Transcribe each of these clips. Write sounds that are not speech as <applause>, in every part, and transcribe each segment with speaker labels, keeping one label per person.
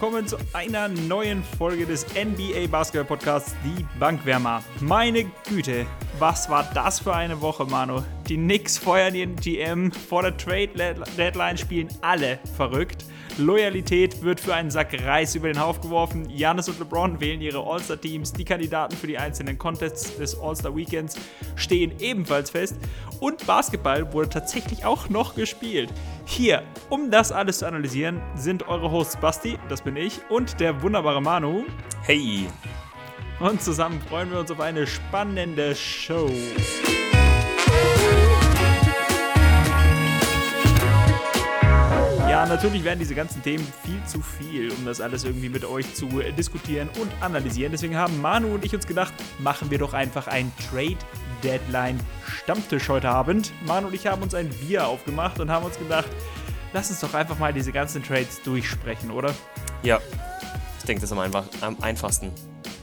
Speaker 1: willkommen zu einer neuen Folge des NBA Basketball Podcasts Die Bankwärmer. Meine Güte, was war das für eine Woche, Manu? Die Knicks feuern ihren GM, vor der Trade Deadline spielen alle verrückt. Loyalität wird für einen Sack Reis über den Haufen geworfen. Janis und LeBron wählen ihre All-Star-Teams. Die Kandidaten für die einzelnen Contests des All-Star-Weekends stehen ebenfalls fest. Und Basketball wurde tatsächlich auch noch gespielt. Hier, um das alles zu analysieren, sind eure Hosts Basti, das bin ich, und der wunderbare Manu.
Speaker 2: Hey!
Speaker 1: Und zusammen freuen wir uns auf eine spannende Show. Ja, natürlich werden diese ganzen Themen viel zu viel, um das alles irgendwie mit euch zu diskutieren und analysieren. Deswegen haben Manu und ich uns gedacht, machen wir doch einfach ein Trade Deadline Stammtisch heute Abend. Manu und ich haben uns ein Bier aufgemacht und haben uns gedacht, lass uns doch einfach mal diese ganzen Trades durchsprechen, oder?
Speaker 2: Ja, ich denke, das ist am, einfach, am einfachsten.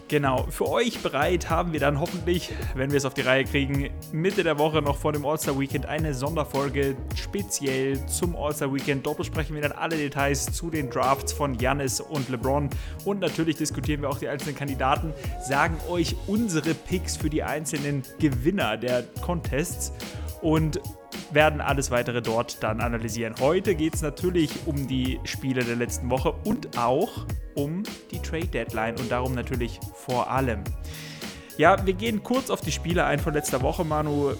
Speaker 1: Genau, für euch bereit haben wir dann hoffentlich, wenn wir es auf die Reihe kriegen, Mitte der Woche noch vor dem All-Star Weekend eine Sonderfolge speziell zum All-Star Weekend. Dort besprechen wir dann alle Details zu den Drafts von Janis und LeBron und natürlich diskutieren wir auch die einzelnen Kandidaten, sagen euch unsere Picks für die einzelnen Gewinner der Contests und werden alles weitere dort dann analysieren. Heute geht es natürlich um die Spiele der letzten Woche und auch um die Trade Deadline und darum natürlich vor allem. Ja, wir gehen kurz auf die Spiele ein von letzter Woche. Manu,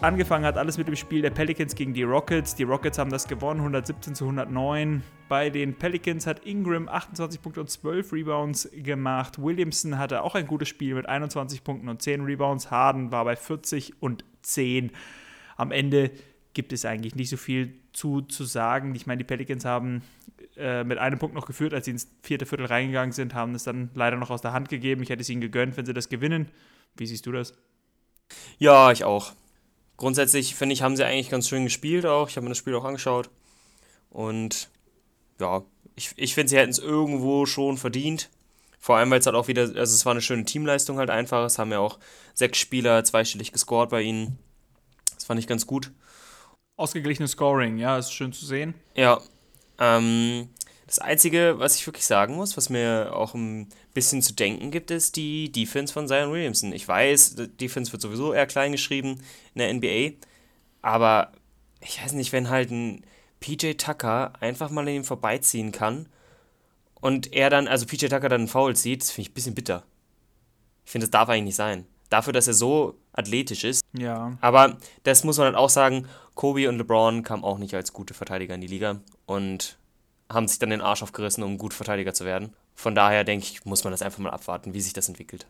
Speaker 1: angefangen hat alles mit dem Spiel der Pelicans gegen die Rockets. Die Rockets haben das gewonnen, 117 zu 109. Bei den Pelicans hat Ingram 28 Punkte und 12 Rebounds gemacht. Williamson hatte auch ein gutes Spiel mit 21 Punkten und 10 Rebounds. Harden war bei 40 und 10. Am Ende gibt es eigentlich nicht so viel zu, zu sagen. Ich meine, die Pelicans haben äh, mit einem Punkt noch geführt, als sie ins vierte Viertel reingegangen sind, haben es dann leider noch aus der Hand gegeben. Ich hätte es ihnen gegönnt, wenn sie das gewinnen. Wie siehst du das?
Speaker 2: Ja, ich auch. Grundsätzlich finde ich, haben sie eigentlich ganz schön gespielt auch. Ich habe mir das Spiel auch angeschaut. Und ja, ich, ich finde, sie hätten es irgendwo schon verdient. Vor allem, weil es halt auch wieder, also es war eine schöne Teamleistung halt einfach. Es haben ja auch sechs Spieler zweistellig gescored bei ihnen. Das fand ich ganz gut.
Speaker 1: Ausgeglichenes Scoring, ja, ist schön zu sehen.
Speaker 2: Ja. Ähm, das Einzige, was ich wirklich sagen muss, was mir auch ein bisschen zu denken gibt, ist die Defense von Zion Williamson. Ich weiß, Defense wird sowieso eher klein geschrieben in der NBA, aber ich weiß nicht, wenn halt ein PJ Tucker einfach mal an ihm vorbeiziehen kann und er dann, also PJ Tucker dann einen Foul sieht, das finde ich ein bisschen bitter. Ich finde, das darf eigentlich nicht sein. Dafür, dass er so athletisch ist.
Speaker 1: Ja.
Speaker 2: Aber das muss man halt auch sagen, Kobe und LeBron kamen auch nicht als gute Verteidiger in die Liga und haben sich dann den Arsch aufgerissen, um gut Verteidiger zu werden. Von daher denke ich, muss man das einfach mal abwarten, wie sich das entwickelt.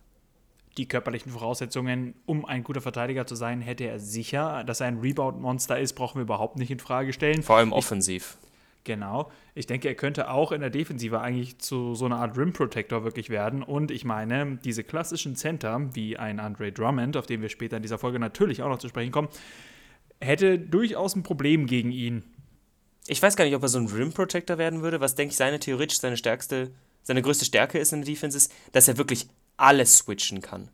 Speaker 1: Die körperlichen Voraussetzungen, um ein guter Verteidiger zu sein, hätte er sicher. Dass er ein Rebound-Monster ist, brauchen wir überhaupt nicht in Frage stellen.
Speaker 2: Vor allem offensiv. Ich
Speaker 1: Genau. Ich denke, er könnte auch in der Defensive eigentlich zu so einer Art Rim Protector wirklich werden. Und ich meine, diese klassischen Center, wie ein Andre Drummond, auf den wir später in dieser Folge natürlich auch noch zu sprechen kommen, hätte durchaus ein Problem gegen ihn.
Speaker 2: Ich weiß gar nicht, ob er so ein Rim Protector werden würde. Was denke ich, seine theoretisch seine stärkste, seine größte Stärke ist in der Defense ist, dass er wirklich alles switchen kann.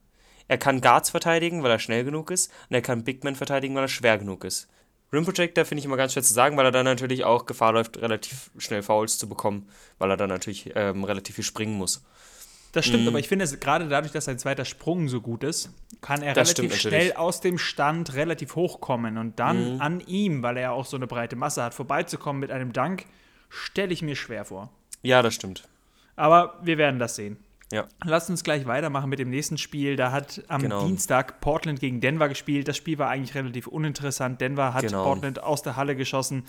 Speaker 2: Er kann Guards verteidigen, weil er schnell genug ist, und er kann Big Men verteidigen, weil er schwer genug ist. Rim Protector finde ich immer ganz schwer zu sagen, weil er dann natürlich auch Gefahr läuft, relativ schnell Fouls zu bekommen, weil er dann natürlich ähm, relativ viel springen muss.
Speaker 1: Das stimmt, mm. aber ich finde, gerade dadurch, dass sein zweiter Sprung so gut ist, kann er das relativ schnell aus dem Stand relativ hoch kommen und dann mm. an ihm, weil er ja auch so eine breite Masse hat, vorbeizukommen mit einem Dank, stelle ich mir schwer vor.
Speaker 2: Ja, das stimmt.
Speaker 1: Aber wir werden das sehen.
Speaker 2: Ja.
Speaker 1: Lass uns gleich weitermachen mit dem nächsten Spiel. Da hat am genau. Dienstag Portland gegen Denver gespielt. Das Spiel war eigentlich relativ uninteressant. Denver hat genau. Portland aus der Halle geschossen.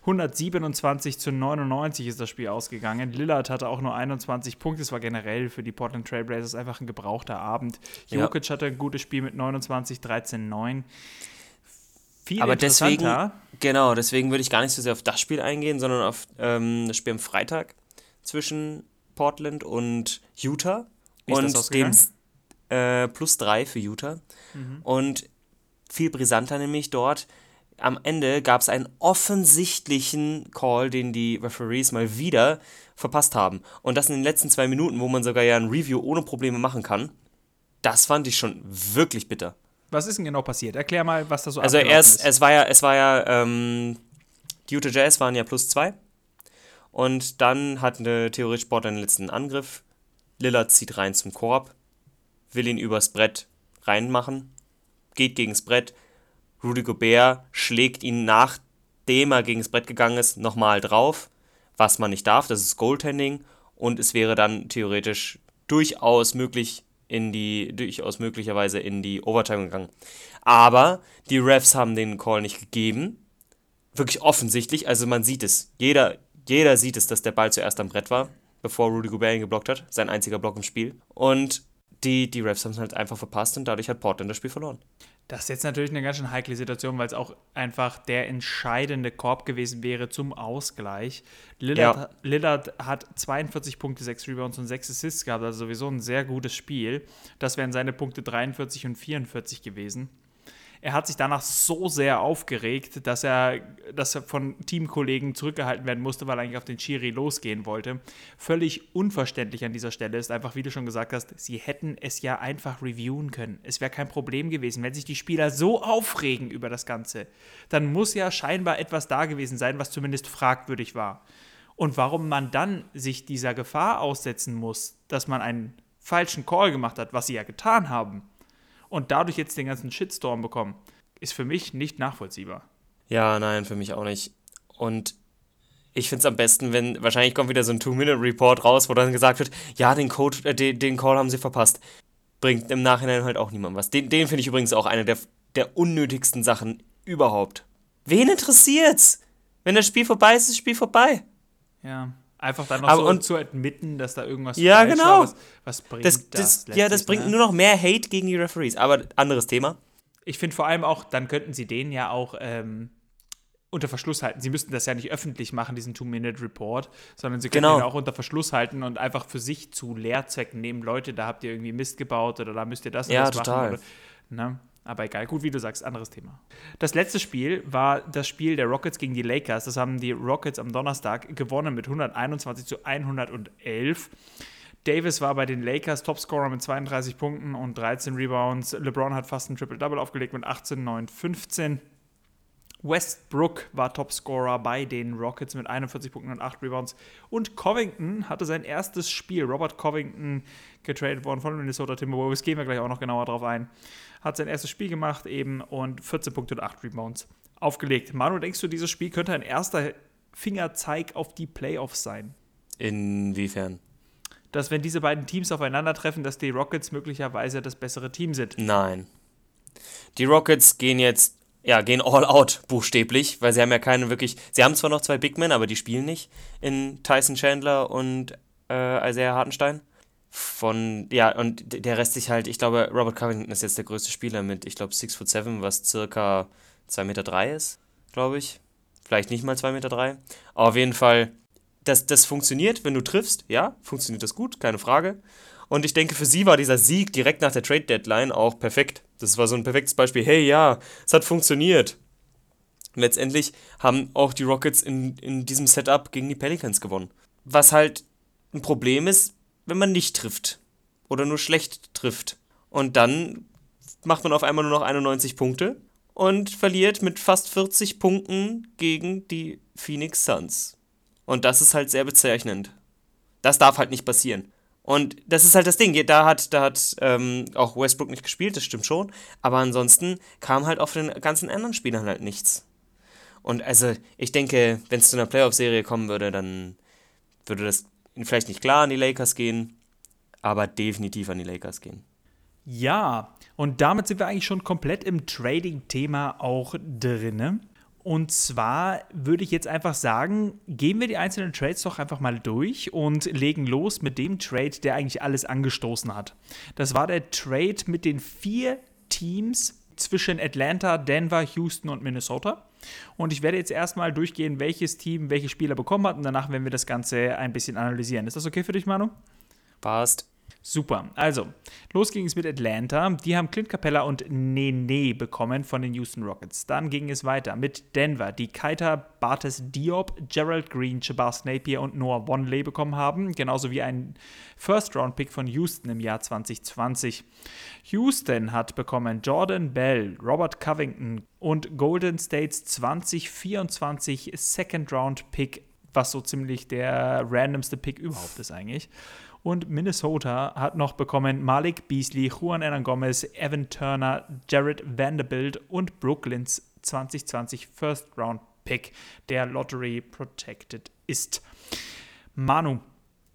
Speaker 1: 127 zu 99 ist das Spiel ausgegangen. Lillard hatte auch nur 21 Punkte. Es war generell für die Portland Trailblazers einfach ein gebrauchter Abend. Jokic ja. hatte ein gutes Spiel mit 29, 13, 9.
Speaker 2: Viel Aber deswegen, genau, deswegen würde ich gar nicht so sehr auf das Spiel eingehen, sondern auf ähm, das Spiel am Freitag zwischen Portland und Utah. Wie und dem äh, plus drei für Utah. Mhm. Und viel brisanter nämlich dort. Am Ende gab es einen offensichtlichen Call, den die Referees mal wieder verpasst haben. Und das in den letzten zwei Minuten, wo man sogar ja ein Review ohne Probleme machen kann. Das fand ich schon wirklich bitter.
Speaker 1: Was ist denn genau passiert? Erklär mal, was da so
Speaker 2: Also erst, ist. es war ja, es war ja, ähm, die Utah Jazz waren ja plus zwei Und dann hat eine theoretisch Portland den letzten Angriff. Lillard zieht rein zum Korb, will ihn übers Brett reinmachen, geht gegens Brett. Rudy Gobert schlägt ihn, nachdem er gegen das Brett gegangen ist, nochmal drauf, was man nicht darf. Das ist Goaltending. Und es wäre dann theoretisch durchaus möglich, in die, durchaus möglicherweise in die Overtime gegangen. Aber die Refs haben den Call nicht gegeben. Wirklich offensichtlich, also man sieht es. Jeder, jeder sieht es, dass der Ball zuerst am Brett war, bevor Rudy Gobert ihn geblockt hat. Sein einziger Block im Spiel. Und die, die Refs haben es halt einfach verpasst und dadurch hat Portland das Spiel verloren.
Speaker 1: Das ist jetzt natürlich eine ganz schön heikle Situation, weil es auch einfach der entscheidende Korb gewesen wäre zum Ausgleich. Lillard, ja. Lillard hat 42 Punkte, 6 Rebounds und 6 Assists gehabt, also sowieso ein sehr gutes Spiel. Das wären seine Punkte 43 und 44 gewesen er hat sich danach so sehr aufgeregt, dass er, dass er von Teamkollegen zurückgehalten werden musste, weil er eigentlich auf den Chiri losgehen wollte. Völlig unverständlich an dieser Stelle ist einfach, wie du schon gesagt hast, sie hätten es ja einfach reviewen können. Es wäre kein Problem gewesen. Wenn sich die Spieler so aufregen über das Ganze, dann muss ja scheinbar etwas da gewesen sein, was zumindest fragwürdig war. Und warum man dann sich dieser Gefahr aussetzen muss, dass man einen falschen Call gemacht hat, was sie ja getan haben, und dadurch jetzt den ganzen Shitstorm bekommen, ist für mich nicht nachvollziehbar.
Speaker 2: Ja, nein, für mich auch nicht. Und ich finde es am besten, wenn wahrscheinlich kommt wieder so ein Two-Minute-Report raus, wo dann gesagt wird, ja, den Code, äh, den, den Call haben sie verpasst. Bringt im Nachhinein halt auch niemand was. Den, den finde ich übrigens auch eine der, der unnötigsten Sachen überhaupt. Wen interessiert's? Wenn das Spiel vorbei ist, ist das Spiel vorbei.
Speaker 1: Ja. Einfach dann noch Aber so und, zu admitten, dass da irgendwas
Speaker 2: ja, genau. War,
Speaker 1: was, was, bringt
Speaker 2: das? das, das ja, das bringt ne? nur noch mehr Hate gegen die Referees. Aber anderes Thema.
Speaker 1: Ich finde vor allem auch, dann könnten sie den ja auch ähm, unter Verschluss halten. Sie müssten das ja nicht öffentlich machen, diesen Two-Minute-Report, sondern sie könnten genau. ihn auch unter Verschluss halten und einfach für sich zu Lehrzwecken nehmen. Leute, da habt ihr irgendwie Mist gebaut oder da müsst ihr das und
Speaker 2: ja,
Speaker 1: das
Speaker 2: total.
Speaker 1: machen. Oder, ne? Aber egal, gut, wie du sagst, anderes Thema. Das letzte Spiel war das Spiel der Rockets gegen die Lakers. Das haben die Rockets am Donnerstag gewonnen mit 121 zu 111. Davis war bei den Lakers Topscorer mit 32 Punkten und 13 Rebounds. LeBron hat fast ein Triple-Double aufgelegt mit 18, 9, 15. Westbrook war Topscorer bei den Rockets mit 41 Punkten und 8 Rebounds. Und Covington hatte sein erstes Spiel. Robert Covington, getradet worden von Minnesota Timberwolves, gehen wir gleich auch noch genauer drauf ein hat sein erstes Spiel gemacht eben und 14 Punkte und 8 Rebounds aufgelegt. Manu, denkst du, dieses Spiel könnte ein erster Fingerzeig auf die Playoffs sein?
Speaker 2: Inwiefern?
Speaker 1: Dass, wenn diese beiden Teams aufeinandertreffen, dass die Rockets möglicherweise das bessere Team sind.
Speaker 2: Nein. Die Rockets gehen jetzt, ja, gehen all out, buchstäblich, weil sie haben ja keine wirklich, sie haben zwar noch zwei Big Men, aber die spielen nicht in Tyson Chandler und äh, Isaiah Hartenstein von, ja, und der Rest sich halt, ich glaube, Robert Covington ist jetzt der größte Spieler mit, ich glaube, 6 foot 7, was circa 2 Meter 3 ist, glaube ich. Vielleicht nicht mal 2 Meter 3. Aber auf jeden Fall, das, das funktioniert, wenn du triffst, ja, funktioniert das gut, keine Frage. Und ich denke, für sie war dieser Sieg direkt nach der Trade Deadline auch perfekt. Das war so ein perfektes Beispiel. Hey, ja, es hat funktioniert. letztendlich haben auch die Rockets in, in diesem Setup gegen die Pelicans gewonnen. Was halt ein Problem ist, wenn man nicht trifft. Oder nur schlecht trifft. Und dann macht man auf einmal nur noch 91 Punkte und verliert mit fast 40 Punkten gegen die Phoenix Suns. Und das ist halt sehr bezeichnend. Das darf halt nicht passieren. Und das ist halt das Ding. Da hat, da hat ähm, auch Westbrook nicht gespielt, das stimmt schon. Aber ansonsten kam halt auf den ganzen anderen Spielern halt nichts. Und also, ich denke, wenn es zu einer Playoff-Serie kommen würde, dann würde das vielleicht nicht klar an die Lakers gehen, aber definitiv an die Lakers gehen.
Speaker 1: Ja, und damit sind wir eigentlich schon komplett im Trading-Thema auch drin. Und zwar würde ich jetzt einfach sagen, gehen wir die einzelnen Trades doch einfach mal durch und legen los mit dem Trade, der eigentlich alles angestoßen hat. Das war der Trade mit den vier Teams zwischen Atlanta, Denver, Houston und Minnesota. Und ich werde jetzt erstmal durchgehen, welches Team welche Spieler bekommen hat und danach werden wir das Ganze ein bisschen analysieren. Ist das okay für dich, Manu?
Speaker 2: Passt.
Speaker 1: Super. Also, los ging es mit Atlanta. Die haben Clint Capella und Nene bekommen von den Houston Rockets. Dann ging es weiter mit Denver, die Kaita Bartes Diop, Gerald Green, Jabars Napier und Noah Wonley bekommen haben. Genauso wie ein First-Round-Pick von Houston im Jahr 2020. Houston hat bekommen Jordan Bell, Robert Covington und Golden States 2024 Second-Round-Pick was so ziemlich der randomste Pick überhaupt ist eigentlich. Und Minnesota hat noch bekommen Malik Beasley, Juan Hernan Gomez, Evan Turner, Jared Vanderbilt und Brooklyns 2020 First Round Pick, der Lottery Protected ist. Manu,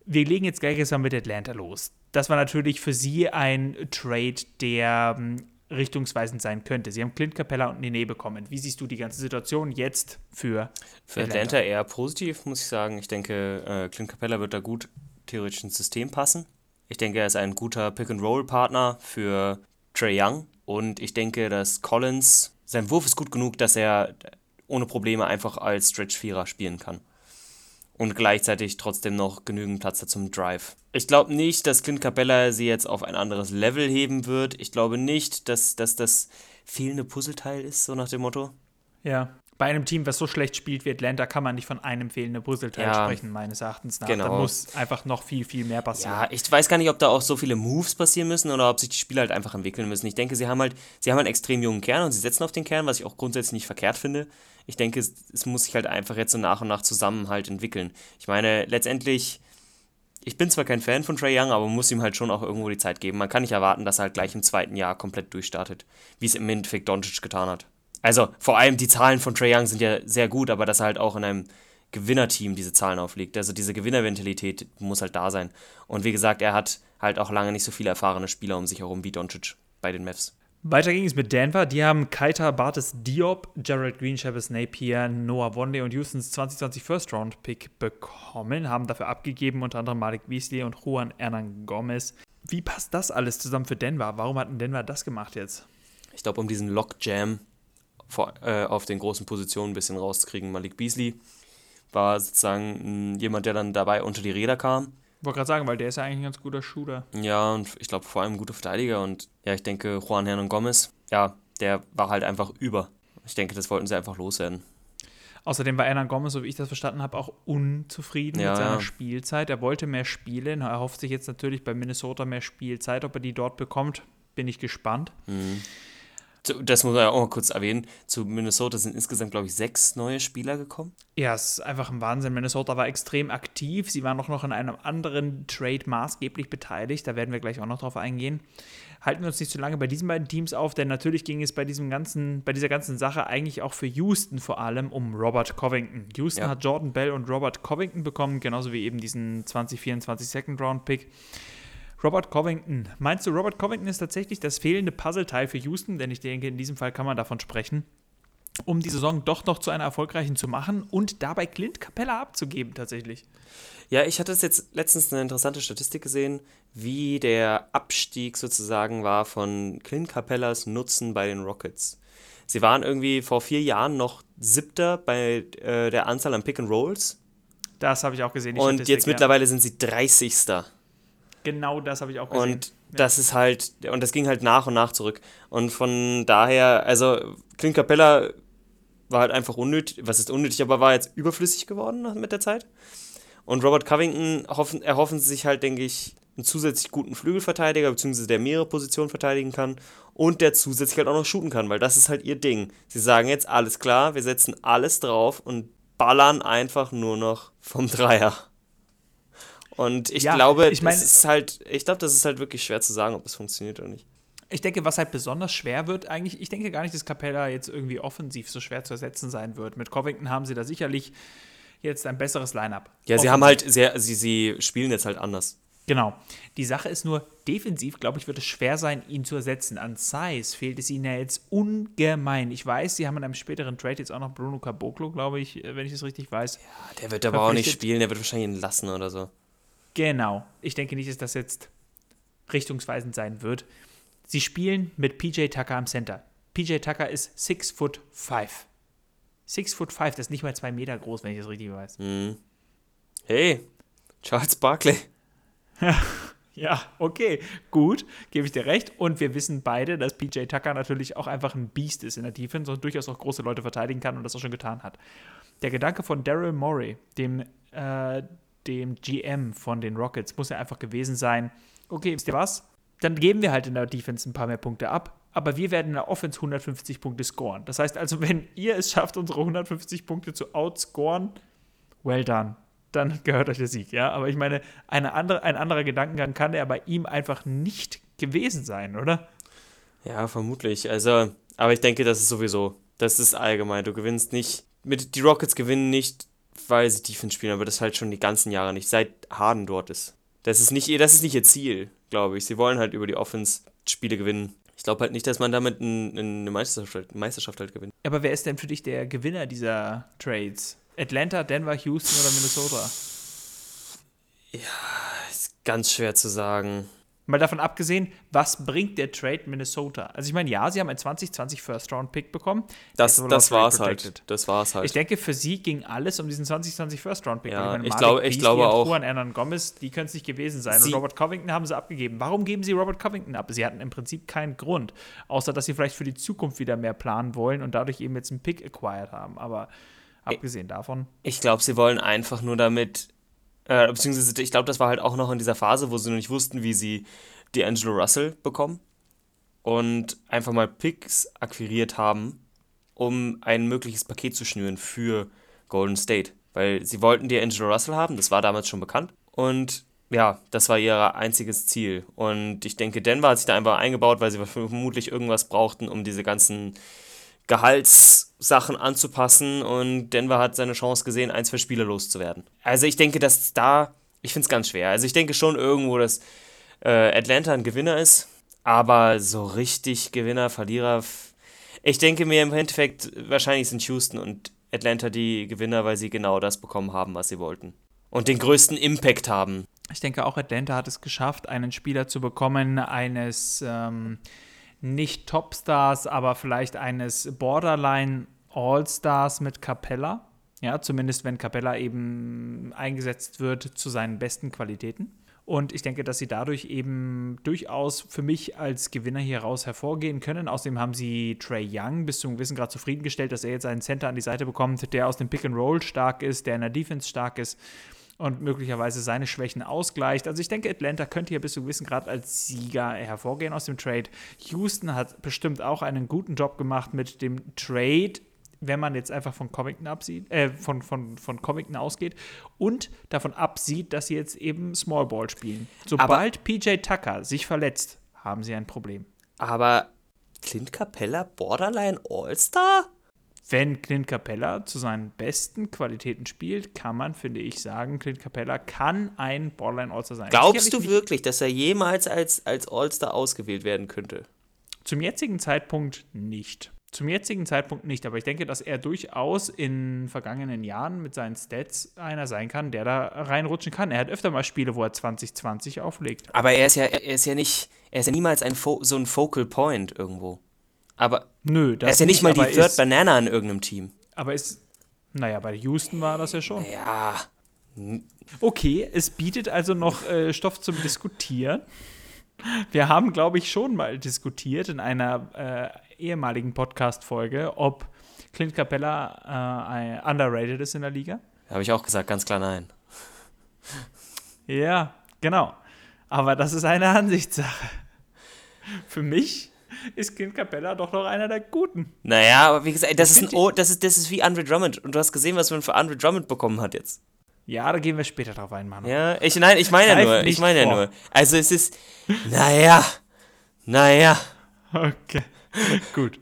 Speaker 1: wir legen jetzt gleich erstmal mit Atlanta los. Das war natürlich für sie ein Trade, der ähm, richtungsweisend sein könnte. Sie haben Clint Capella und Nene bekommen. Wie siehst du die ganze Situation jetzt für
Speaker 2: Für Atlanta, Atlanta eher positiv, muss ich sagen. Ich denke, äh, Clint Capella wird da gut theoretisch ins System passen. Ich denke, er ist ein guter Pick-and-Roll-Partner für Trey Young. Und ich denke, dass Collins, sein Wurf ist gut genug, dass er ohne Probleme einfach als Stretch-Vierer spielen kann und gleichzeitig trotzdem noch genügend Platz hat zum Drive. Ich glaube nicht, dass Clint Capella sie jetzt auf ein anderes Level heben wird. Ich glaube nicht, dass, dass das fehlende Puzzleteil ist, so nach dem Motto.
Speaker 1: Ja. Bei einem Team, was so schlecht spielt wie Atlanta, kann man nicht von einem fehlenden Puzzleteil ja, sprechen, meines Erachtens nach. Genau. Da muss einfach noch viel, viel mehr passieren.
Speaker 2: Ja, ich weiß gar nicht, ob da auch so viele Moves passieren müssen oder ob sich die Spieler halt einfach entwickeln müssen. Ich denke, sie haben halt, sie haben einen extrem jungen Kern und sie setzen auf den Kern, was ich auch grundsätzlich nicht verkehrt finde ich denke, es, es muss sich halt einfach jetzt so nach und nach zusammen halt entwickeln. Ich meine, letztendlich, ich bin zwar kein Fan von Trey Young, aber man muss ihm halt schon auch irgendwo die Zeit geben. Man kann nicht erwarten, dass er halt gleich im zweiten Jahr komplett durchstartet, wie es im Endeffekt Doncic getan hat. Also vor allem die Zahlen von Trey Young sind ja sehr gut, aber dass er halt auch in einem Gewinnerteam diese Zahlen auflegt. Also diese Gewinnermentalität muss halt da sein. Und wie gesagt, er hat halt auch lange nicht so viele erfahrene Spieler um sich herum wie Doncic bei den Mavs.
Speaker 1: Weiter ging es mit Denver. Die haben Kaita, Bartes Diop, Jared Green, Travis Napier, Noah Wonley und Houstons 2020 First Round Pick bekommen, haben dafür abgegeben, unter anderem Malik Beasley und Juan Hernan Gomez. Wie passt das alles zusammen für Denver? Warum hat denn Denver das gemacht jetzt?
Speaker 2: Ich glaube, um diesen Lockjam vor, äh, auf den großen Positionen ein bisschen rauszukriegen. Malik Beasley war sozusagen jemand, der dann dabei unter die Räder kam.
Speaker 1: Wollte gerade sagen, weil der ist ja eigentlich ein ganz guter Shooter.
Speaker 2: Ja, und ich glaube vor allem ein guter Verteidiger. Und ja, ich denke, Juan Hernan Gomez, ja, der war halt einfach über. Ich denke, das wollten sie einfach loswerden.
Speaker 1: Außerdem war Hernan Gomez, so wie ich das verstanden habe, auch unzufrieden ja, mit seiner ja. Spielzeit. Er wollte mehr spielen. Er hofft sich jetzt natürlich bei Minnesota mehr Spielzeit. Ob er die dort bekommt, bin ich gespannt.
Speaker 2: Mhm das muss man ja auch mal kurz erwähnen, zu Minnesota sind insgesamt, glaube ich, sechs neue Spieler gekommen.
Speaker 1: Ja, es ist einfach ein Wahnsinn. Minnesota war extrem aktiv. Sie waren auch noch in einem anderen Trade maßgeblich beteiligt. Da werden wir gleich auch noch drauf eingehen. Halten wir uns nicht zu lange bei diesen beiden Teams auf, denn natürlich ging es bei diesem ganzen, bei dieser ganzen Sache eigentlich auch für Houston vor allem um Robert Covington. Houston ja. hat Jordan Bell und Robert Covington bekommen, genauso wie eben diesen 2024 Second Round Pick. Robert Covington. Meinst du, Robert Covington ist tatsächlich das fehlende Puzzleteil für Houston? Denn ich denke, in diesem Fall kann man davon sprechen, um die Saison doch noch zu einer erfolgreichen zu machen und dabei Clint Capella abzugeben tatsächlich.
Speaker 2: Ja, ich hatte jetzt letztens eine interessante Statistik gesehen, wie der Abstieg sozusagen war von Clint Capellas Nutzen bei den Rockets. Sie waren irgendwie vor vier Jahren noch siebter bei äh, der Anzahl an Pick and Rolls.
Speaker 1: Das habe ich auch gesehen.
Speaker 2: Und Statistik, jetzt ja. mittlerweile sind sie 30.
Speaker 1: Genau das habe ich auch gesehen.
Speaker 2: Und ja. das ist halt, und das ging halt nach und nach zurück. Und von daher, also Clint Capella war halt einfach unnötig, was ist unnötig, aber war jetzt überflüssig geworden mit der Zeit. Und Robert Covington hoffen, erhoffen sich halt, denke ich, einen zusätzlich guten Flügelverteidiger, beziehungsweise der mehrere Positionen verteidigen kann und der zusätzlich halt auch noch shooten kann, weil das ist halt ihr Ding. Sie sagen jetzt, alles klar, wir setzen alles drauf und ballern einfach nur noch vom Dreier. Und ich ja, glaube, ich mein, das ist halt, ich glaube, das ist halt wirklich schwer zu sagen, ob es funktioniert oder nicht.
Speaker 1: Ich denke, was halt besonders schwer wird, eigentlich, ich denke gar nicht, dass Capella jetzt irgendwie offensiv so schwer zu ersetzen sein wird. Mit Covington haben sie da sicherlich jetzt ein besseres Line-up.
Speaker 2: Ja, sie haben halt sehr, sie, sie spielen jetzt halt anders.
Speaker 1: Genau. Die Sache ist nur, defensiv, glaube ich, wird es schwer sein, ihn zu ersetzen. An Size fehlt es ihnen ja jetzt ungemein. Ich weiß, sie haben in einem späteren Trade jetzt auch noch Bruno Caboclo, glaube ich, wenn ich es richtig weiß.
Speaker 2: Ja, der wird aber auch nicht spielen, der wird wahrscheinlich ihn lassen oder so.
Speaker 1: Genau. Ich denke nicht, dass das jetzt richtungsweisend sein wird. Sie spielen mit PJ Tucker am Center. PJ Tucker ist 6 foot 5. 6 foot 5, das ist nicht mal 2 Meter groß, wenn ich das richtig weiß.
Speaker 2: Mhm. Hey, Charles Barkley. <laughs>
Speaker 1: ja, okay, gut, gebe ich dir recht. Und wir wissen beide, dass PJ Tucker natürlich auch einfach ein Biest ist in der Defense und durchaus auch große Leute verteidigen kann und das auch schon getan hat. Der Gedanke von Daryl Morey, dem äh, dem GM von den Rockets muss ja einfach gewesen sein, okay, wisst ihr was? Dann geben wir halt in der Defense ein paar mehr Punkte ab, aber wir werden in der Offense 150 Punkte scoren. Das heißt also, <laughs> wenn ihr es schafft, unsere 150 Punkte zu outscoren well done. Dann gehört euch der Sieg, ja. Aber ich meine, eine andere, ein anderer Gedankengang kann er bei ihm einfach nicht gewesen sein, oder?
Speaker 2: Ja, vermutlich. Also, aber ich denke, das ist sowieso, das ist allgemein. Du gewinnst nicht, mit, die Rockets gewinnen nicht, weil sie Defense spielen, aber das halt schon die ganzen Jahre nicht, seit Harden dort ist. Das ist nicht, das ist nicht ihr Ziel, glaube ich. Sie wollen halt über die Offense Spiele gewinnen. Ich glaube halt nicht, dass man damit eine Meisterschaft, Meisterschaft halt gewinnt.
Speaker 1: Aber wer ist denn für dich der Gewinner dieser Trades? Atlanta, Denver, Houston oder Minnesota?
Speaker 2: Ja, ist ganz schwer zu sagen.
Speaker 1: Mal davon abgesehen, was bringt der Trade Minnesota? Also ich meine, ja, sie haben einen 2020 First-Round-Pick bekommen.
Speaker 2: Das, das war es halt. Das war's halt.
Speaker 1: Ich denke, für sie ging alles um diesen 2020 First-Round-Pick.
Speaker 2: Ja, ich, ich, glaub, ich glaube auch.
Speaker 1: Juan Hernan Gomez, die können es nicht gewesen sein. Sie und Robert Covington haben sie abgegeben. Warum geben sie Robert Covington ab? Sie hatten im Prinzip keinen Grund, außer dass sie vielleicht für die Zukunft wieder mehr planen wollen und dadurch eben jetzt einen Pick acquired haben. Aber abgesehen davon.
Speaker 2: Ich glaube, sie wollen einfach nur damit äh, beziehungsweise, ich glaube, das war halt auch noch in dieser Phase, wo sie noch nicht wussten, wie sie D'Angelo Russell bekommen und einfach mal Picks akquiriert haben, um ein mögliches Paket zu schnüren für Golden State. Weil sie wollten D'Angelo Russell haben, das war damals schon bekannt. Und ja, das war ihr einziges Ziel. Und ich denke, Denver hat sich da einfach eingebaut, weil sie vermutlich irgendwas brauchten, um diese ganzen Gehaltssachen anzupassen und Denver hat seine Chance gesehen, ein, zwei Spiele loszuwerden. Also ich denke, dass da, ich finde es ganz schwer. Also ich denke schon irgendwo, dass äh, Atlanta ein Gewinner ist, aber so richtig Gewinner, Verlierer, ich denke mir im Endeffekt, wahrscheinlich sind Houston und Atlanta die Gewinner, weil sie genau das bekommen haben, was sie wollten. Und den größten Impact haben.
Speaker 1: Ich denke auch, Atlanta hat es geschafft, einen Spieler zu bekommen, eines ähm, nicht Topstars, aber vielleicht eines Borderline All-Stars mit Capella. Ja, zumindest wenn Capella eben eingesetzt wird zu seinen besten Qualitäten. Und ich denke, dass sie dadurch eben durchaus für mich als Gewinner hier raus hervorgehen können. Außerdem haben sie Trey Young bis zu einem gewissen Grad zufriedengestellt, dass er jetzt einen Center an die Seite bekommt, der aus dem Pick and Roll stark ist, der in der Defense stark ist und möglicherweise seine Schwächen ausgleicht. Also ich denke, Atlanta könnte hier bis zu gewissen Grad als Sieger hervorgehen aus dem Trade. Houston hat bestimmt auch einen guten Job gemacht mit dem Trade, wenn man jetzt einfach von Covington absieht, äh, von, von, von Covington ausgeht und davon absieht, dass sie jetzt eben Small Ball spielen. Sobald aber, PJ Tucker sich verletzt, haben sie ein Problem.
Speaker 2: Aber Clint Capella Borderline All-Star?
Speaker 1: Wenn Clint Capella zu seinen besten Qualitäten spielt, kann man, finde ich, sagen, Clint Capella kann ein Borderline All-Star sein.
Speaker 2: Glaubst du wirklich, dass er jemals als, als All-Star ausgewählt werden könnte?
Speaker 1: Zum jetzigen Zeitpunkt nicht. Zum jetzigen Zeitpunkt nicht, aber ich denke, dass er durchaus in vergangenen Jahren mit seinen Stats einer sein kann, der da reinrutschen kann. Er hat öfter mal Spiele, wo er 2020 auflegt.
Speaker 2: Aber er ist ja, er ist ja nicht, er ist ja niemals ein so ein Focal Point irgendwo. Aber
Speaker 1: Nö,
Speaker 2: das er ist ja nicht, mal die Third ist, Banana in irgendeinem Team.
Speaker 1: Aber ist, naja, bei Houston war das ja schon.
Speaker 2: Ja.
Speaker 1: Okay, es bietet also noch äh, Stoff zum Diskutieren. Wir haben, glaube ich, schon mal diskutiert in einer äh, ehemaligen Podcast-Folge, ob Clint Capella äh, underrated ist in der Liga.
Speaker 2: Habe ich auch gesagt, ganz klar nein.
Speaker 1: Ja, genau. Aber das ist eine Ansichtssache. Für mich ist Clint Capella doch noch einer der Guten.
Speaker 2: Naja, aber wie gesagt, das ist, ein o das, ist, das ist wie Andre Drummond. Und du hast gesehen, was man für Andre Drummond bekommen hat jetzt.
Speaker 1: Ja, da gehen wir später drauf ein, Mann.
Speaker 2: Ja, ich, nein, ich meine ja nur. Ich meine ja nur. Also es ist, naja, naja.
Speaker 1: Okay, <laughs> gut.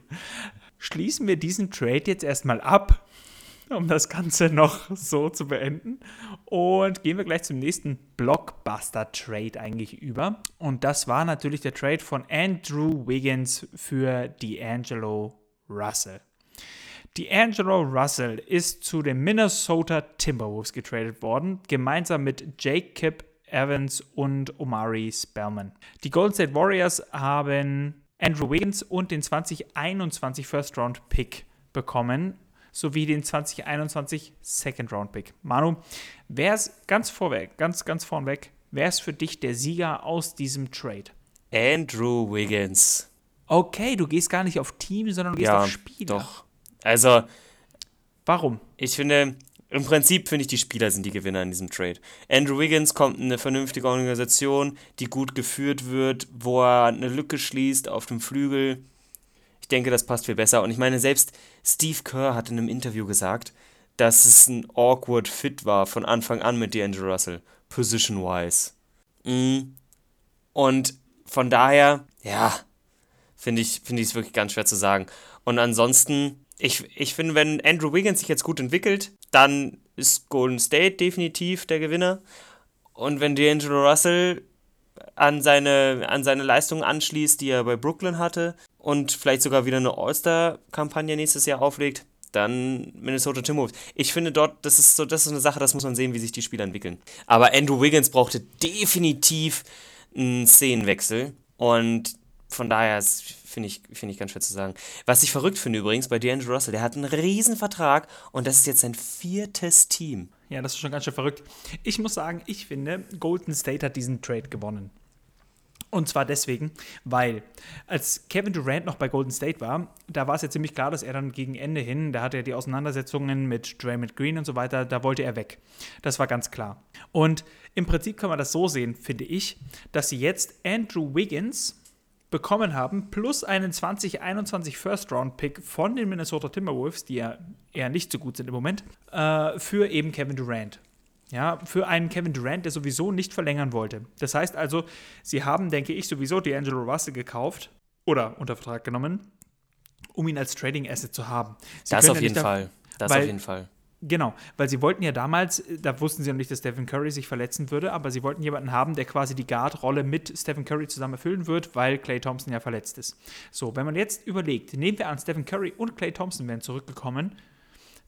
Speaker 1: Schließen wir diesen Trade jetzt erstmal ab <laughs> um das Ganze noch so zu beenden. Und gehen wir gleich zum nächsten Blockbuster-Trade eigentlich über. Und das war natürlich der Trade von Andrew Wiggins für D'Angelo Russell. D'Angelo Russell ist zu den Minnesota Timberwolves getradet worden, gemeinsam mit Jacob Evans und Omari Spellman. Die Golden State Warriors haben Andrew Wiggins und den 2021 First Round Pick bekommen sowie den 2021 Second Round Pick. Manu, wer ist ganz vorweg, ganz, ganz vornweg, wer ist für dich der Sieger aus diesem Trade?
Speaker 2: Andrew Wiggins.
Speaker 1: Okay, du gehst gar nicht auf Team, sondern du gehst ja, auf Spieler.
Speaker 2: Doch. Also.
Speaker 1: Warum?
Speaker 2: Ich finde, im Prinzip finde ich, die Spieler sind die Gewinner in diesem Trade. Andrew Wiggins kommt in eine vernünftige Organisation, die gut geführt wird, wo er eine Lücke schließt auf dem Flügel ich denke, das passt viel besser. Und ich meine, selbst Steve Kerr hat in einem Interview gesagt, dass es ein awkward Fit war von Anfang an mit D'Angelo Russell, position-wise. Mm. Und von daher, ja, finde ich es find wirklich ganz schwer zu sagen. Und ansonsten, ich, ich finde, wenn Andrew Wiggins sich jetzt gut entwickelt, dann ist Golden State definitiv der Gewinner. Und wenn D'Angelo Russell an seine, an seine Leistungen anschließt, die er bei Brooklyn hatte und vielleicht sogar wieder eine All-Star-Kampagne nächstes Jahr auflegt, dann Minnesota Timberwolves. Ich finde dort, das ist so, das ist eine Sache, das muss man sehen, wie sich die Spieler entwickeln. Aber Andrew Wiggins brauchte definitiv einen Szenenwechsel und von daher finde ich, find ich ganz schwer zu sagen. Was ich verrückt finde übrigens bei D'Angelo Russell, der hat einen riesen Vertrag und das ist jetzt sein viertes Team.
Speaker 1: Ja, das ist schon ganz schön verrückt. Ich muss sagen, ich finde, Golden State hat diesen Trade gewonnen. Und zwar deswegen, weil als Kevin Durant noch bei Golden State war, da war es ja ziemlich klar, dass er dann gegen Ende hin, da hatte er die Auseinandersetzungen mit Draymond Green und so weiter, da wollte er weg. Das war ganz klar. Und im Prinzip kann man das so sehen, finde ich, dass sie jetzt Andrew Wiggins bekommen haben, plus einen 2021 First-Round-Pick von den Minnesota Timberwolves, die ja eher nicht so gut sind im Moment, äh, für eben Kevin Durant. Ja, für einen Kevin Durant, der sowieso nicht verlängern wollte. Das heißt also, sie haben, denke ich, sowieso D'Angelo Russell gekauft oder unter Vertrag genommen, um ihn als Trading Asset zu haben.
Speaker 2: Sie das auf jeden Fall. Das weil, auf jeden Fall.
Speaker 1: Genau, weil sie wollten ja damals, da wussten sie noch nicht, dass Stephen Curry sich verletzen würde, aber sie wollten jemanden haben, der quasi die Guard-Rolle mit Stephen Curry zusammen erfüllen wird, weil Clay Thompson ja verletzt ist. So, wenn man jetzt überlegt, nehmen wir an, Stephen Curry und Clay Thompson wären zurückgekommen,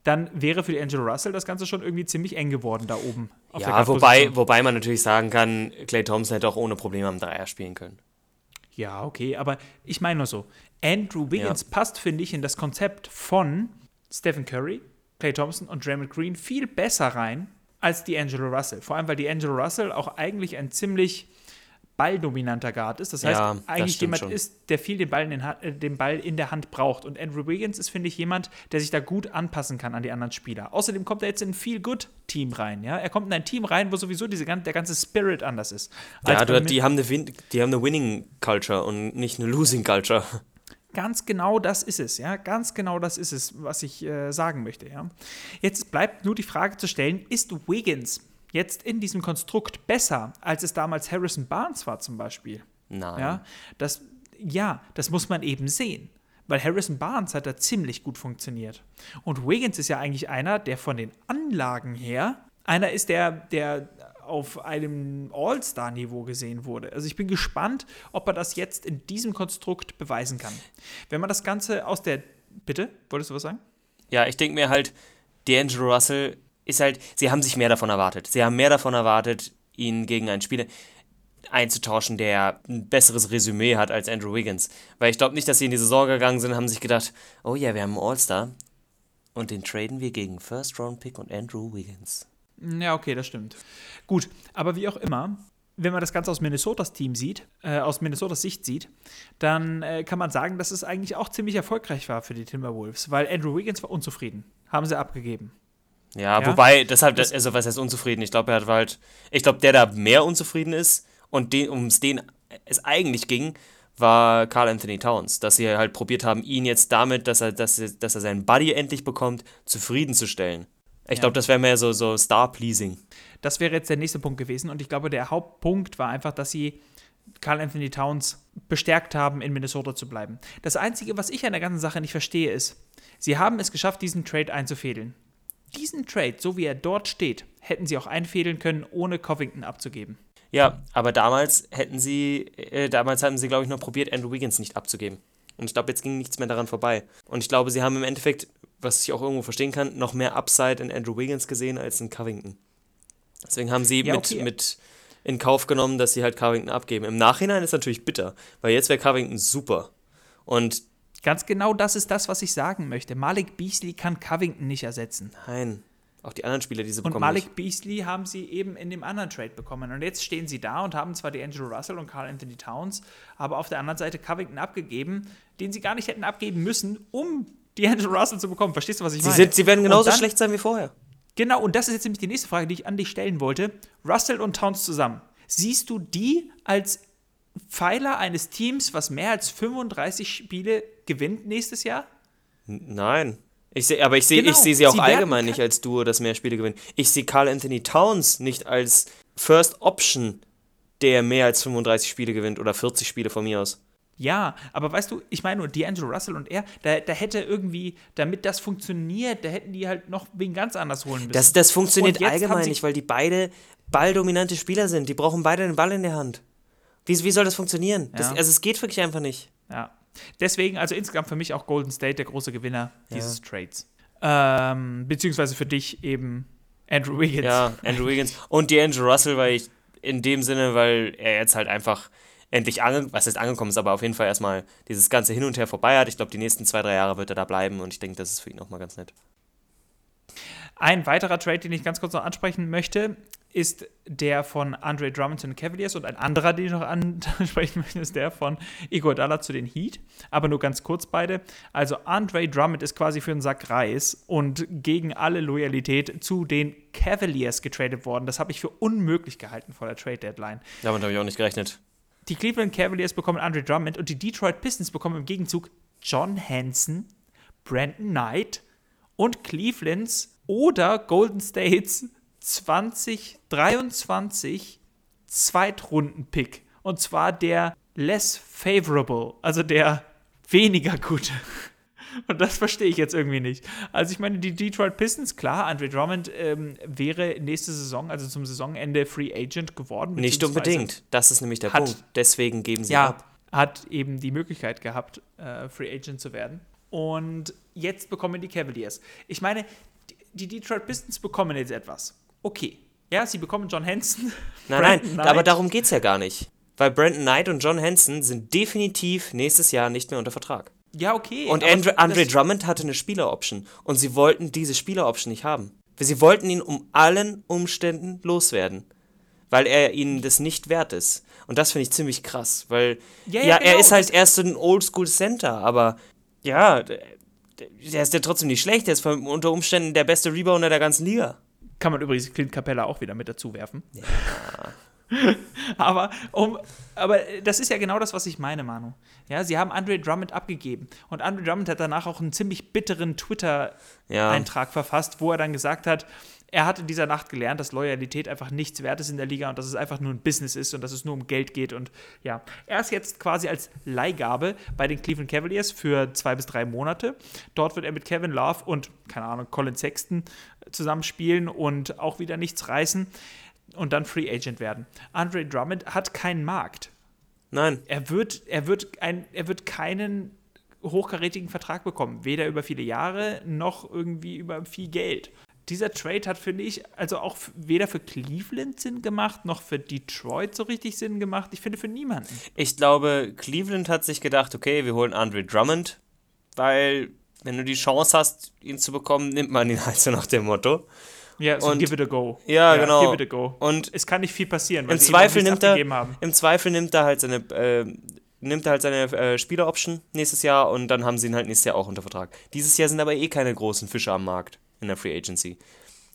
Speaker 1: dann wäre für die Angelo Russell das Ganze schon irgendwie ziemlich eng geworden da oben.
Speaker 2: ja, wobei, wobei man natürlich sagen kann, Clay Thompson hätte auch ohne Probleme am Dreier spielen können.
Speaker 1: Ja, okay, aber ich meine nur so, Andrew Wiggins ja. passt, finde ich, in das Konzept von Stephen Curry, Clay Thompson und Draymond Green viel besser rein als die Angelo Russell. Vor allem, weil die Angelo Russell auch eigentlich ein ziemlich balldominanter Guard ist. Das heißt, ja, eigentlich das jemand schon. ist, der viel den Ball, in äh, den Ball in der Hand braucht. Und Andrew Wiggins ist, finde ich, jemand, der sich da gut anpassen kann an die anderen Spieler. Außerdem kommt er jetzt in ein Feel-Good-Team rein. Ja? Er kommt in ein Team rein, wo sowieso diese, der ganze Spirit anders ist.
Speaker 2: Ja, du, die, haben eine, die haben eine Winning-Culture und nicht eine Losing-Culture.
Speaker 1: Ganz genau das ist es, ja. Ganz genau das ist es, was ich äh, sagen möchte, ja. Jetzt bleibt nur die Frage zu stellen: Ist Wiggins jetzt in diesem Konstrukt besser, als es damals Harrison Barnes war, zum Beispiel?
Speaker 2: Nein.
Speaker 1: Ja, das, ja, das muss man eben sehen. Weil Harrison Barnes hat da ziemlich gut funktioniert. Und Wiggins ist ja eigentlich einer, der von den Anlagen her einer ist, der, der auf einem All-Star-Niveau gesehen wurde. Also ich bin gespannt, ob er das jetzt in diesem Konstrukt beweisen kann. Wenn man das Ganze aus der. Bitte? Wolltest du was sagen?
Speaker 2: Ja, ich denke mir halt, D'Angelo Russell ist halt, sie haben sich mehr davon erwartet. Sie haben mehr davon erwartet, ihn gegen einen Spieler einzutauschen, der ein besseres Resümee hat als Andrew Wiggins. Weil ich glaube nicht, dass sie in diese Sorge gegangen sind haben sich gedacht, oh ja, wir haben einen All-Star und den traden wir gegen First-Round-Pick und Andrew Wiggins.
Speaker 1: Ja, okay, das stimmt. Gut, aber wie auch immer, wenn man das Ganze aus Minnesotas Team sieht, äh, aus Minnesotas Sicht sieht, dann äh, kann man sagen, dass es eigentlich auch ziemlich erfolgreich war für die Timberwolves, weil Andrew Wiggins war unzufrieden. Haben sie abgegeben.
Speaker 2: Ja, ja? wobei, deshalb, das, also was heißt unzufrieden? Ich glaube, er hat halt, ich glaube, der da mehr unzufrieden ist und um es den es eigentlich ging, war Carl Anthony Towns, dass sie halt probiert haben, ihn jetzt damit, dass er, dass, dass er seinen Buddy endlich bekommt, zufriedenzustellen. Ich ja. glaube, das wäre mehr so, so Star-Pleasing.
Speaker 1: Das wäre jetzt der nächste Punkt gewesen. Und ich glaube, der Hauptpunkt war einfach, dass sie Carl Anthony Towns bestärkt haben, in Minnesota zu bleiben. Das Einzige, was ich an der ganzen Sache nicht verstehe, ist, sie haben es geschafft, diesen Trade einzufädeln. Diesen Trade, so wie er dort steht, hätten sie auch einfädeln können, ohne Covington abzugeben.
Speaker 2: Ja, aber damals hätten sie, äh, damals haben sie, glaube ich, noch probiert, Andrew Wiggins nicht abzugeben. Und ich glaube, jetzt ging nichts mehr daran vorbei. Und ich glaube, sie haben im Endeffekt was ich auch irgendwo verstehen kann, noch mehr Upside in Andrew Wiggins gesehen als in Covington. Deswegen haben sie ja, mit, okay. mit in Kauf genommen, dass sie halt Covington abgeben. Im Nachhinein ist natürlich bitter, weil jetzt wäre Covington super. Und
Speaker 1: ganz genau das ist das, was ich sagen möchte. Malik Beasley kann Covington nicht ersetzen.
Speaker 2: Nein. Auch die anderen Spieler, die sie
Speaker 1: bekommen. Und Malik nicht. Beasley haben sie eben in dem anderen Trade bekommen. Und jetzt stehen sie da und haben zwar die Angelo Russell und Carl Anthony Towns, aber auf der anderen Seite Covington abgegeben, den sie gar nicht hätten abgeben müssen, um D'Angelo Russell zu bekommen. Verstehst du, was ich meine?
Speaker 2: Sie, sind, sie werden genauso dann, schlecht sein wie vorher.
Speaker 1: Genau, und das ist jetzt nämlich die nächste Frage, die ich an dich stellen wollte. Russell und Towns zusammen. Siehst du die als Pfeiler eines Teams, was mehr als 35 Spiele gewinnt nächstes Jahr?
Speaker 2: Nein. Ich seh, aber ich sehe genau, seh sie auch sie allgemein nicht als Duo, das mehr Spiele gewinnt. Ich sehe Carl Anthony Towns nicht als First Option, der mehr als 35 Spiele gewinnt oder 40 Spiele von mir aus.
Speaker 1: Ja, aber weißt du, ich meine nur D'Angelo Russell und er, da, da hätte irgendwie, damit das funktioniert, da hätten die halt noch wen ganz anders holen müssen.
Speaker 2: Das, das funktioniert allgemein nicht, weil die beide balldominante Spieler sind. Die brauchen beide den Ball in der Hand. Wie, wie soll das funktionieren? Das, also es geht wirklich einfach nicht.
Speaker 1: Ja. Deswegen, also insgesamt für mich auch Golden State der große Gewinner dieses ja. Trades. Ähm, beziehungsweise für dich eben Andrew Wiggins.
Speaker 2: Ja, Andrew Wiggins. Und D'Angelo Russell, weil ich in dem Sinne, weil er jetzt halt einfach endlich ange was ist angekommen ist, aber auf jeden Fall erstmal dieses ganze Hin und Her vorbei hat. Ich glaube, die nächsten zwei, drei Jahre wird er da bleiben und ich denke, das ist für ihn auch mal ganz nett.
Speaker 1: Ein weiterer Trade, den ich ganz kurz noch ansprechen möchte, ist der von Andre Drummond zu den Cavaliers und ein anderer, den ich noch <laughs> ansprechen möchte, ist der von Igor Dalla zu den Heat. Aber nur ganz kurz beide. Also Andre Drummond ist quasi für einen Sack Reis und gegen alle Loyalität zu den Cavaliers getradet worden. Das habe ich für unmöglich gehalten vor der Trade Deadline.
Speaker 2: Damit habe ich auch nicht gerechnet.
Speaker 1: Die Cleveland Cavaliers bekommen Andre Drummond und die Detroit Pistons bekommen im Gegenzug John Hanson, Brandon Knight und Clevelands oder Golden States 2023 Zweitrunden-Pick. Und zwar der less favorable, also der weniger gute. Und das verstehe ich jetzt irgendwie nicht. Also ich meine, die Detroit Pistons, klar, Andre Drummond ähm, wäre nächste Saison, also zum Saisonende Free Agent geworden.
Speaker 2: Nicht unbedingt. Das ist nämlich der hat, Punkt. Deswegen geben sie
Speaker 1: ja,
Speaker 2: ab.
Speaker 1: Hat eben die Möglichkeit gehabt, äh, Free Agent zu werden. Und jetzt bekommen die Cavaliers. Ich meine, die Detroit Pistons bekommen jetzt etwas. Okay. Ja, sie bekommen John Henson. <laughs>
Speaker 2: Nein, nein, Knight. aber darum geht es ja gar nicht. Weil Brandon Knight und John Henson sind definitiv nächstes Jahr nicht mehr unter Vertrag.
Speaker 1: Ja, okay.
Speaker 2: Und Andre, Andre Drummond hatte eine Spieleroption. Und sie wollten diese Spieleroption nicht haben. Sie wollten ihn um allen Umständen loswerden. Weil er ihnen das nicht wert ist. Und das finde ich ziemlich krass. Weil, ja, ja, ja genau. er ist halt erst so ein Oldschool Center, aber ja, der ist ja trotzdem nicht schlecht. Der ist unter Umständen der beste Rebounder der ganzen Liga.
Speaker 1: Kann man übrigens Clint Capella auch wieder mit dazu werfen. Ja. <laughs> <laughs> aber, um, aber das ist ja genau das, was ich meine, Manu. Ja, sie haben Andre Drummond abgegeben. Und Andre Drummond hat danach auch einen ziemlich bitteren Twitter-Eintrag ja. verfasst, wo er dann gesagt hat, er hat in dieser Nacht gelernt, dass Loyalität einfach nichts wert ist in der Liga und dass es einfach nur ein Business ist und dass es nur um Geld geht. Und ja, er ist jetzt quasi als Leihgabe bei den Cleveland Cavaliers für zwei bis drei Monate. Dort wird er mit Kevin Love und, keine Ahnung, Colin Sexton zusammenspielen und auch wieder nichts reißen und dann Free Agent werden. Andre Drummond hat keinen Markt.
Speaker 2: Nein.
Speaker 1: Er wird, er wird, ein, er wird keinen hochkarätigen Vertrag bekommen. Weder über viele Jahre noch irgendwie über viel Geld. Dieser Trade hat, finde ich, also auch weder für Cleveland Sinn gemacht, noch für Detroit so richtig Sinn gemacht. Ich finde für niemanden.
Speaker 2: Ich glaube, Cleveland hat sich gedacht, okay, wir holen Andre Drummond, weil wenn du die Chance hast, ihn zu bekommen, nimmt man ihn halt <laughs> so nach dem Motto.
Speaker 1: Ja, so und, give it a go.
Speaker 2: Ja, ja, genau.
Speaker 1: Give it a go. Und es kann nicht viel passieren,
Speaker 2: weil im Zweifel nimmt er, haben. Im Zweifel nimmt er halt seine, äh, nimmt er halt seine äh, Spieleroption nächstes Jahr und dann haben sie ihn halt nächstes Jahr auch unter Vertrag. Dieses Jahr sind aber eh keine großen Fische am Markt in der Free Agency.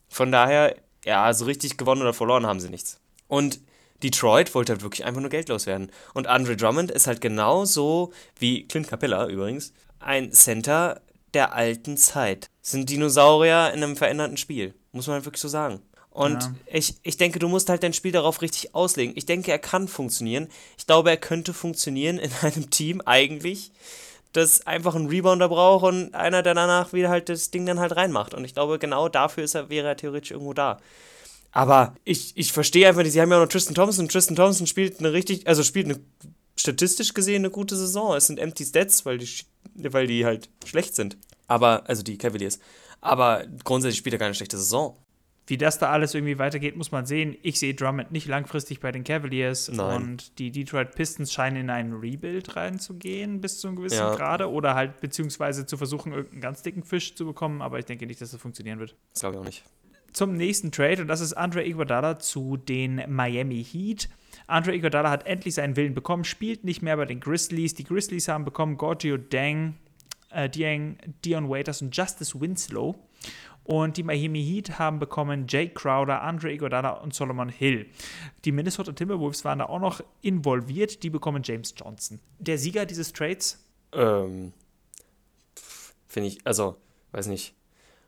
Speaker 2: Von daher, ja, so richtig gewonnen oder verloren haben sie nichts. Und Detroit wollte halt wirklich einfach nur Geld loswerden. Und Andre Drummond ist halt genauso wie Clint Capella übrigens ein Center der alten Zeit. Sind Dinosaurier in einem veränderten Spiel. Muss man wirklich so sagen. Und ja. ich, ich denke, du musst halt dein Spiel darauf richtig auslegen. Ich denke, er kann funktionieren. Ich glaube, er könnte funktionieren in <laughs> einem Team eigentlich, das einfach einen Rebounder braucht und einer, der danach wieder halt das Ding dann halt reinmacht. Und ich glaube, genau dafür ist er, wäre er theoretisch irgendwo da. Aber ich, ich verstehe einfach nicht, sie haben ja auch noch Tristan Thompson. Tristan Thompson spielt eine richtig, also spielt eine statistisch gesehen eine gute Saison. Es sind empty Stats, weil die, weil die halt schlecht sind. Aber, also die Cavaliers. Aber grundsätzlich spielt er keine schlechte Saison.
Speaker 1: Wie das da alles irgendwie weitergeht, muss man sehen. Ich sehe Drummond nicht langfristig bei den Cavaliers Nein. und die Detroit Pistons scheinen in einen Rebuild reinzugehen bis zu einem gewissen ja. Grade oder halt beziehungsweise zu versuchen, irgendeinen ganz dicken Fisch zu bekommen, aber ich denke nicht, dass das funktionieren wird.
Speaker 2: Das glaube ich auch nicht.
Speaker 1: Zum nächsten Trade und das ist Andre Iguodala zu den Miami Heat. Andre Iguodala hat endlich seinen Willen bekommen, spielt nicht mehr bei den Grizzlies. Die Grizzlies haben bekommen Gorgio Dang, äh, Dion, Dion Waiters und Justice Winslow. Und die Miami Heat haben bekommen Jake Crowder, Andre Iguodala und Solomon Hill. Die Minnesota Timberwolves waren da auch noch involviert. Die bekommen James Johnson. Der Sieger dieses Trades?
Speaker 2: Ähm, finde ich, also, weiß nicht,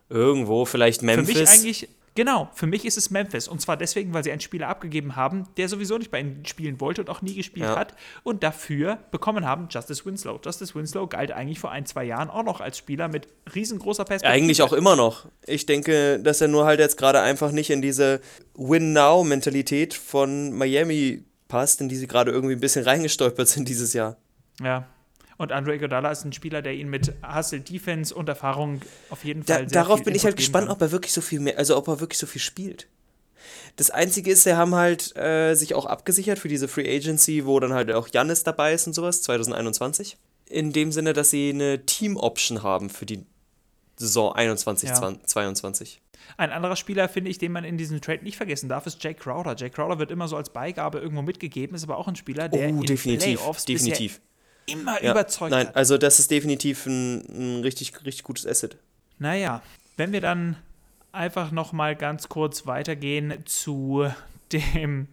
Speaker 2: irgendwo, vielleicht Memphis.
Speaker 1: Für mich eigentlich, Genau, für mich ist es Memphis. Und zwar deswegen, weil sie einen Spieler abgegeben haben, der sowieso nicht bei ihnen spielen wollte und auch nie gespielt ja. hat. Und dafür bekommen haben Justice Winslow. Justice Winslow galt eigentlich vor ein, zwei Jahren auch noch als Spieler mit riesengroßer Perspektive.
Speaker 2: Eigentlich auch immer noch. Ich denke, dass er nur halt jetzt gerade einfach nicht in diese Win-Now-Mentalität von Miami passt, in die sie gerade irgendwie ein bisschen reingestolpert sind dieses Jahr.
Speaker 1: Ja, und Andre Iguodala ist ein Spieler, der ihn mit Hustle Defense und Erfahrung auf jeden Fall
Speaker 2: da, sehr Darauf bin ich halt gespannt, kann. ob er wirklich so viel mehr, also ob er wirklich so viel spielt. Das Einzige ist, sie haben halt äh, sich auch abgesichert für diese Free Agency, wo dann halt auch Jannis dabei ist und sowas, 2021. In dem Sinne, dass sie eine Team-Option haben für die Saison 21, ja. 22.
Speaker 1: Ein anderer Spieler, finde ich, den man in diesem Trade nicht vergessen darf, ist Jake Crowder. Jake Crowder wird immer so als Beigabe irgendwo mitgegeben, ist aber auch ein Spieler, der oh, in
Speaker 2: definitiv,
Speaker 1: Playoffs
Speaker 2: definitiv
Speaker 1: immer ja, überzeugt
Speaker 2: nein,
Speaker 1: hat.
Speaker 2: also das ist definitiv ein, ein richtig, richtig gutes Asset.
Speaker 1: Naja, wenn wir dann einfach noch mal ganz kurz weitergehen zu dem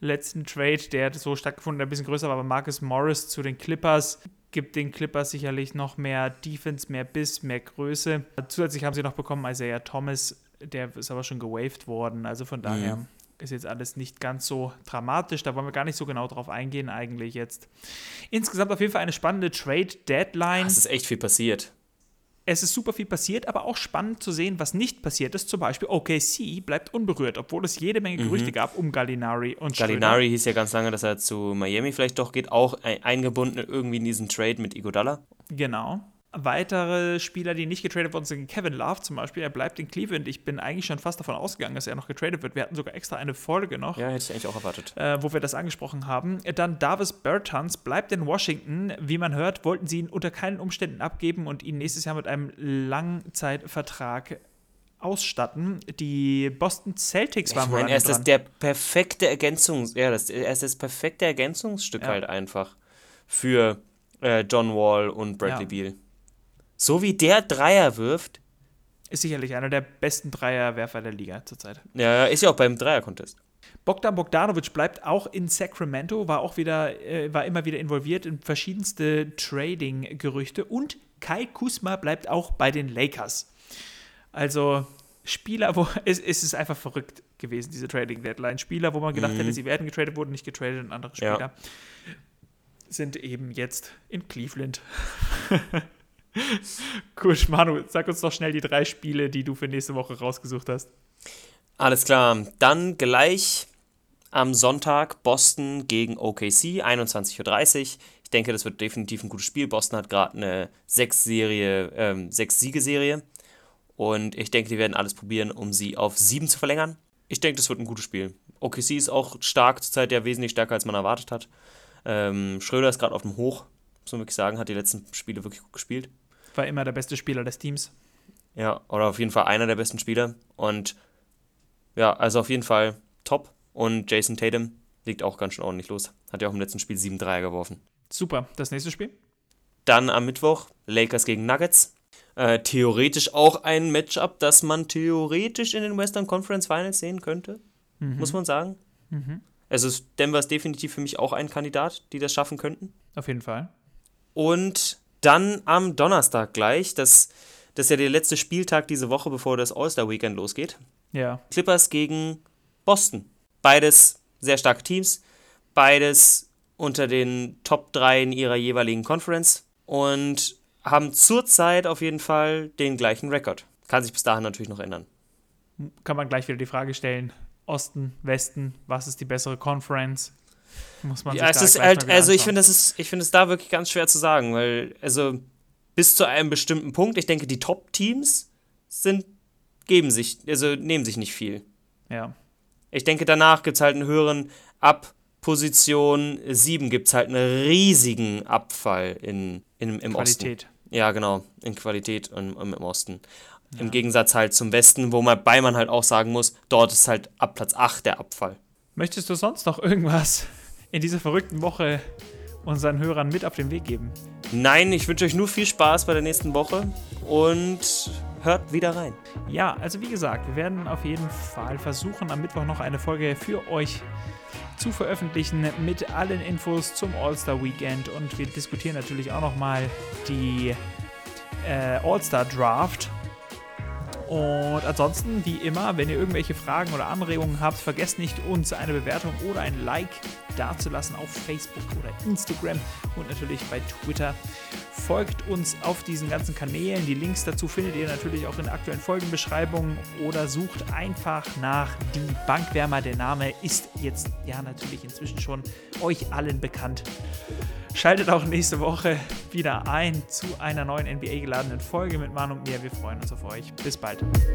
Speaker 1: letzten Trade, der so stattgefunden hat, ein bisschen größer war, aber Marcus Morris zu den Clippers gibt den Clippers sicherlich noch mehr Defense, mehr Biss, mehr Größe. Zusätzlich haben sie noch bekommen Isaiah Thomas, der ist aber schon gewaved worden, also von daher mhm ist jetzt alles nicht ganz so dramatisch. Da wollen wir gar nicht so genau drauf eingehen, eigentlich jetzt. Insgesamt auf jeden Fall eine spannende Trade-Deadline.
Speaker 2: Es ist echt viel passiert.
Speaker 1: Es ist super viel passiert, aber auch spannend zu sehen, was nicht passiert ist. Zum Beispiel OKC bleibt unberührt, obwohl es jede Menge Gerüchte mhm. gab um Gallinari und
Speaker 2: Gallinari Schröder. hieß ja ganz lange, dass er zu Miami vielleicht doch geht, auch eingebunden irgendwie in diesen Trade mit Igodala.
Speaker 1: Genau weitere Spieler, die nicht getradet worden sind, Kevin Love zum Beispiel, er bleibt in Cleveland. Ich bin eigentlich schon fast davon ausgegangen, dass er noch getradet wird. Wir hatten sogar extra eine Folge noch.
Speaker 2: Ja, hätte ich eigentlich auch erwartet.
Speaker 1: Äh, wo wir das angesprochen haben. Dann Davis Bertans bleibt in Washington. Wie man hört, wollten sie ihn unter keinen Umständen abgeben und ihn nächstes Jahr mit einem Langzeitvertrag ausstatten. Die Boston Celtics waren
Speaker 2: meine, er ist das der perfekte Ergänzungs, ja, das, er ist das perfekte Ergänzungsstück ja. halt einfach für äh, John Wall und Bradley ja. Beal. So wie der Dreier wirft.
Speaker 1: Ist sicherlich einer der besten Dreierwerfer der Liga zurzeit.
Speaker 2: Ja, ist ja auch beim Dreier-Contest.
Speaker 1: Bogdan Bogdanovic bleibt auch in Sacramento, war auch wieder, äh, war immer wieder involviert in verschiedenste Trading-Gerüchte und Kai Kusma bleibt auch bei den Lakers. Also Spieler, wo <laughs> es, es ist einfach verrückt gewesen, diese Trading Deadline. Spieler, wo man gedacht mhm. hätte, sie werden getradet, wurden nicht getradet und andere Spieler ja. sind eben jetzt in Cleveland. <laughs> Gut, Manu, sag uns doch schnell die drei Spiele, die du für nächste Woche rausgesucht hast.
Speaker 2: Alles klar. Dann gleich am Sonntag Boston gegen OKC, 21.30 Uhr. Ich denke, das wird definitiv ein gutes Spiel. Boston hat gerade eine Sechs-Serie, ähm, Sechs-Siegeserie. Und ich denke, die werden alles probieren, um sie auf sieben zu verlängern. Ich denke, das wird ein gutes Spiel. OKC ist auch stark, zurzeit ja wesentlich stärker, als man erwartet hat. Ähm, Schröder ist gerade auf dem Hoch, muss man wirklich sagen, hat die letzten Spiele wirklich gut gespielt
Speaker 1: war immer der beste Spieler des Teams.
Speaker 2: Ja, oder auf jeden Fall einer der besten Spieler. Und ja, also auf jeden Fall top. Und Jason Tatum liegt auch ganz schön ordentlich los. Hat ja auch im letzten Spiel 7-3 geworfen.
Speaker 1: Super. Das nächste Spiel?
Speaker 2: Dann am Mittwoch Lakers gegen Nuggets. Äh, theoretisch auch ein Matchup, das man theoretisch in den Western Conference Finals sehen könnte. Mhm. Muss man sagen. Mhm. Also Denver ist definitiv für mich auch ein Kandidat, die das schaffen könnten.
Speaker 1: Auf jeden Fall.
Speaker 2: Und dann am Donnerstag gleich, das, das ist ja der letzte Spieltag diese Woche, bevor das All-Star-Weekend losgeht.
Speaker 1: Ja.
Speaker 2: Clippers gegen Boston. Beides sehr starke Teams, beides unter den Top 3 in ihrer jeweiligen Conference und haben zurzeit auf jeden Fall den gleichen Rekord. Kann sich bis dahin natürlich noch ändern.
Speaker 1: Kann man gleich wieder die Frage stellen: Osten, Westen, was ist die bessere Conference?
Speaker 2: Muss man ja, es ist halt, also ich finde, das ist, ich finde es da wirklich ganz schwer zu sagen, weil, also bis zu einem bestimmten Punkt, ich denke, die Top-Teams sind, geben sich, also nehmen sich nicht viel.
Speaker 1: Ja.
Speaker 2: Ich denke, danach gibt es halt einen höheren, ab Position 7 gibt es halt einen riesigen Abfall in, in, im Qualität. Osten. Ja, genau, in Qualität im, im Osten. Ja. Im Gegensatz halt zum Westen, wo man bei man halt auch sagen muss, dort ist halt ab Platz 8 der Abfall.
Speaker 1: Möchtest du sonst noch irgendwas in dieser verrückten Woche unseren Hörern mit auf den Weg geben?
Speaker 2: Nein, ich wünsche euch nur viel Spaß bei der nächsten Woche und hört wieder rein.
Speaker 1: Ja, also wie gesagt, wir werden auf jeden Fall versuchen, am Mittwoch noch eine Folge für euch zu veröffentlichen mit allen Infos zum All-Star Weekend und wir diskutieren natürlich auch nochmal die äh, All-Star Draft Und ansonsten, wie immer, wenn ihr irgendwelche Fragen oder Anregungen habt, vergesst nicht, uns eine Bewertung oder ein Like dazulassen auf Facebook oder Instagram und natürlich bei Twitter. Folgt uns auf diesen ganzen Kanälen. Die Links dazu findet ihr natürlich auch in aktuellen Folgenbeschreibung oder sucht einfach nach die Bankwärmer. Der Name ist jetzt ja natürlich inzwischen schon euch allen bekannt. Schaltet auch nächste Woche wieder ein zu einer neuen NBA geladenen Folge mit Manu und mir. Wir freuen uns auf euch. Bis bald. side.